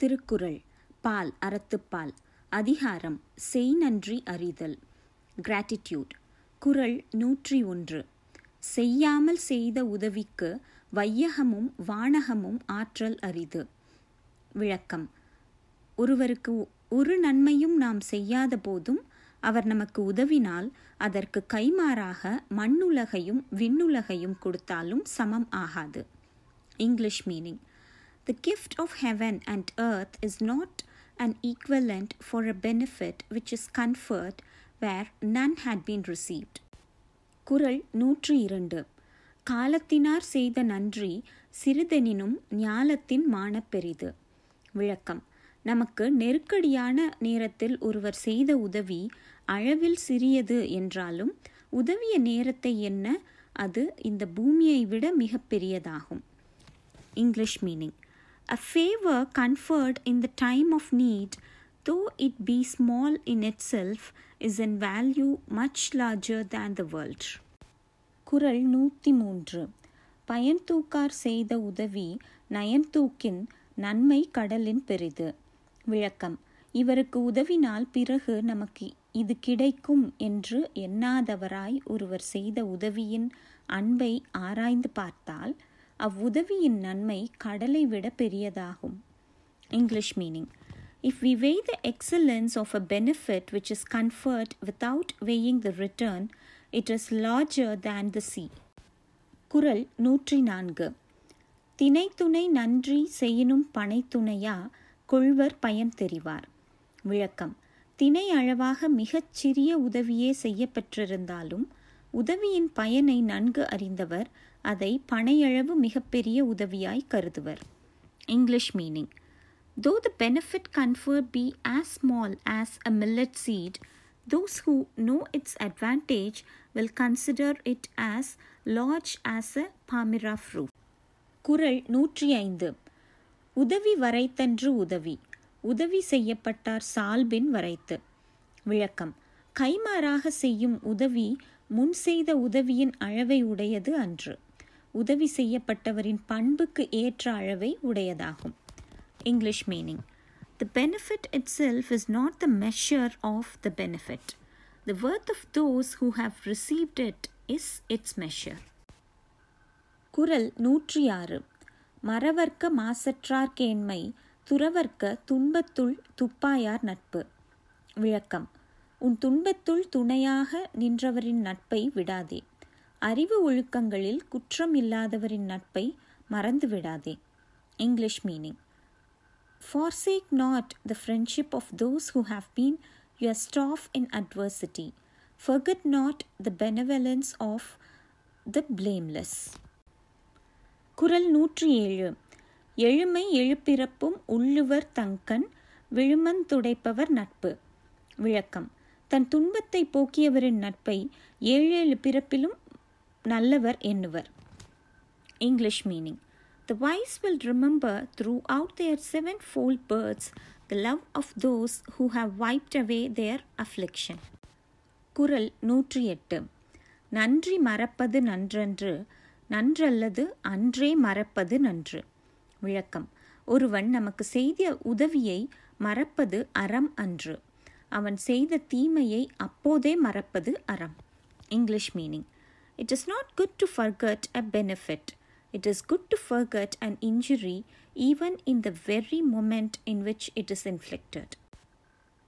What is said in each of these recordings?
திருக்குறள் பால் அறத்துப்பால் அதிகாரம் செய் நன்றி அறிதல் கிராட்டிடியூட் குறள் நூற்றி ஒன்று. செய்யாமல் செய்த உதவிக்கு வையகமும் வானகமும் ஆற்றல் அரிது. விளக்கம் ஒருவருக்கு ஒரு நன்மையும் நாம் செய்யாத போதும் அவர் நமக்கு உதவினால் அதற்கு கைமாறாக மண்ணுலகையும் விண்ணுலகையும் கொடுத்தாலும் சமம் ஆகாது. English meaning the gift of heaven and earth is not an equivalent for a benefit which is conferred where none had been received. குறள் நூற்றி இரண்டு காலத்தினார் செய்த நன்றி சிறிதெனினும் ஞாலத்தின் மானப்பெரிது. விளக்கம். நமக்கு நெருக்கடியான நேரத்தில் ஒருவர் செய்த உதவி அளவில் சிறியது என்றாலும் உதவிய நேரத்தை என்ன? அது இந்த பூமியை விட மிகப்பெரியதாகும் English meaning. A favor conferred in the time of need, though it be small in itself, is in value much larger than the world. குரல் நூற்றி மூன்று பயன்தூக்கார் செய்த உதவி நயன்தூக்கின் நன்மை கடலின் பெரிது. விளக்கம். இவருக்கு உதவினால் பிறகு நமக்கு இது கிடைக்கும் என்று எண்ணாதவராய் ஒருவர் செய்த உதவியின் அன்பை ஆராய்ந்து பார்த்தால் அவ்வுதவியின் நன்மை கடலை விட பெரியதாகும். English meaning if we weigh the excellence of a benefit which is conferred without weighing the return it is larger than the sea குரல் நூற்றி நான்கு தினைத்துணை நன்றி செய்யினும் பனைத்துணையா? கொள்வர் பயன் தெரிவார். விளக்கம். தினை அளவாக மிகச் சிறிய உதவியே செய்யப்பெற்றிருந்தாலும் உதவியின் பயனை நன்கு அறிந்தவர் அதை பனையளவு மிகப்பெரிய உதவியாய் கருதுவர். English meaning though the benefit confer be as small as a millet seed those who know its advantage will consider it as large as a palmyra fruit குரல் நூற்றி ஐந்து உதவி வரைத்தன்று உதவி. உதவி செய்யப்பட்டார் சால்பின் வரைத்து. விளக்கம். கைமாறாக செய்யும் உதவி முன் செய்த உதவியின் அளவை உடையது அன்று. உதவி செய்யப்பட்டவரின் பண்புக்கு ஏற்ற அளவை உடையதாகும். English meaning the benefit itself is not the measure of the benefit the worth of those who have received it is its measure குரல் நூற்றி ஆறு மறவர்க்க மாசற்றார் கேண்மை துறவர்க்க துன்பத்துள் துப்பாயார் நட்பு. விளக்கம். உன் துன்பத்துள் துணையாக நின்றவரின் நட்பை விடாதே. அறிவு ஒழுக்கங்களில் குற்றம் இல்லாதவரின் நட்பை மறந்து விடாதே. English meaning forsake not the friendship of those who have been your staff in adversity. Forget not the benevolence of the blameless. குரல் நூற்றி ஏழு. எழுமை எழுப்பிறப்பும் உள்ளுவர் தங்கன் விழுமந்துடைப்பவர் நட்பு. விளக்கம். தன் துன்பத்தை போக்கியவரின் நட்பை ஏழேழு பிறப்பிலும் நல்லவர் எண்ணுவர். English meaning The wise will remember throughout their sevenfold births the love of those who have wiped away their affliction. குரல் நூற்றி எட்டு. நன்றி மறப்பது நன்றன்று நன்றல்லது அன்றே மறப்பது நன்று. விளக்கம். ஒருவன் நமக்கு செய்த உதவியை மறப்பது அறம் அன்று. அவன் செய்த தீமையை அப்போதே மறப்பது அறம். English meaning it is not good to forget a benefit it is good to forget an injury even in the very moment in which it is inflicted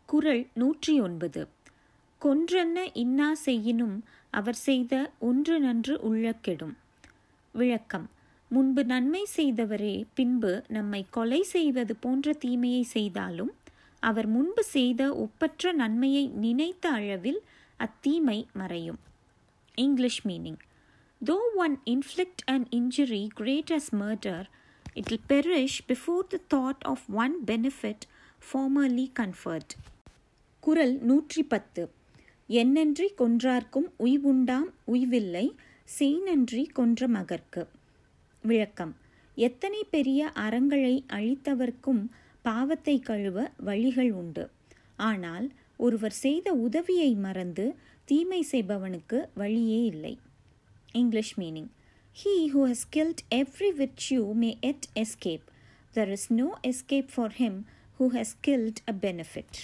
குரல் நூற்றி ஒன்பது கொன்றென்ன இன்னா செய்யினும் அவர் செய்த ஒன்று நன்று உள்ளக்கெடும். விளக்கம். முன்பு நன்மை செய்தவரே பின்பு நம்மை கொலை செய்வது போன்ற தீமையை செய்தாலும் அவர் முன்பு செய்த ஒப்பற்ற நன்மையை நினைத்த அளவில் அத்தீமை மறையும். English meaning though one inflict and injury great as murder it will perish before the thought of one benefit formerly conferred குரல் நூற்றி பத்து என்னன்றி கொன்றார்க்கும் உய்வுண்டாம் உய்வில்லை செய்நன்றி கொன்ற மகர்க்கு விளக்கம். எத்தனை பெரிய அறங்களை அழித்தவர்க்கும் பாவத்தை கழுவ வழிகள் உண்டு ஆனால் ஒருவர் செய்த உதவியை மறந்து தீமை செய்பவனுக்கு வழியே இல்லை English meaning he who has killed every virtue may yet escape there is no escape for him who has killed a benefit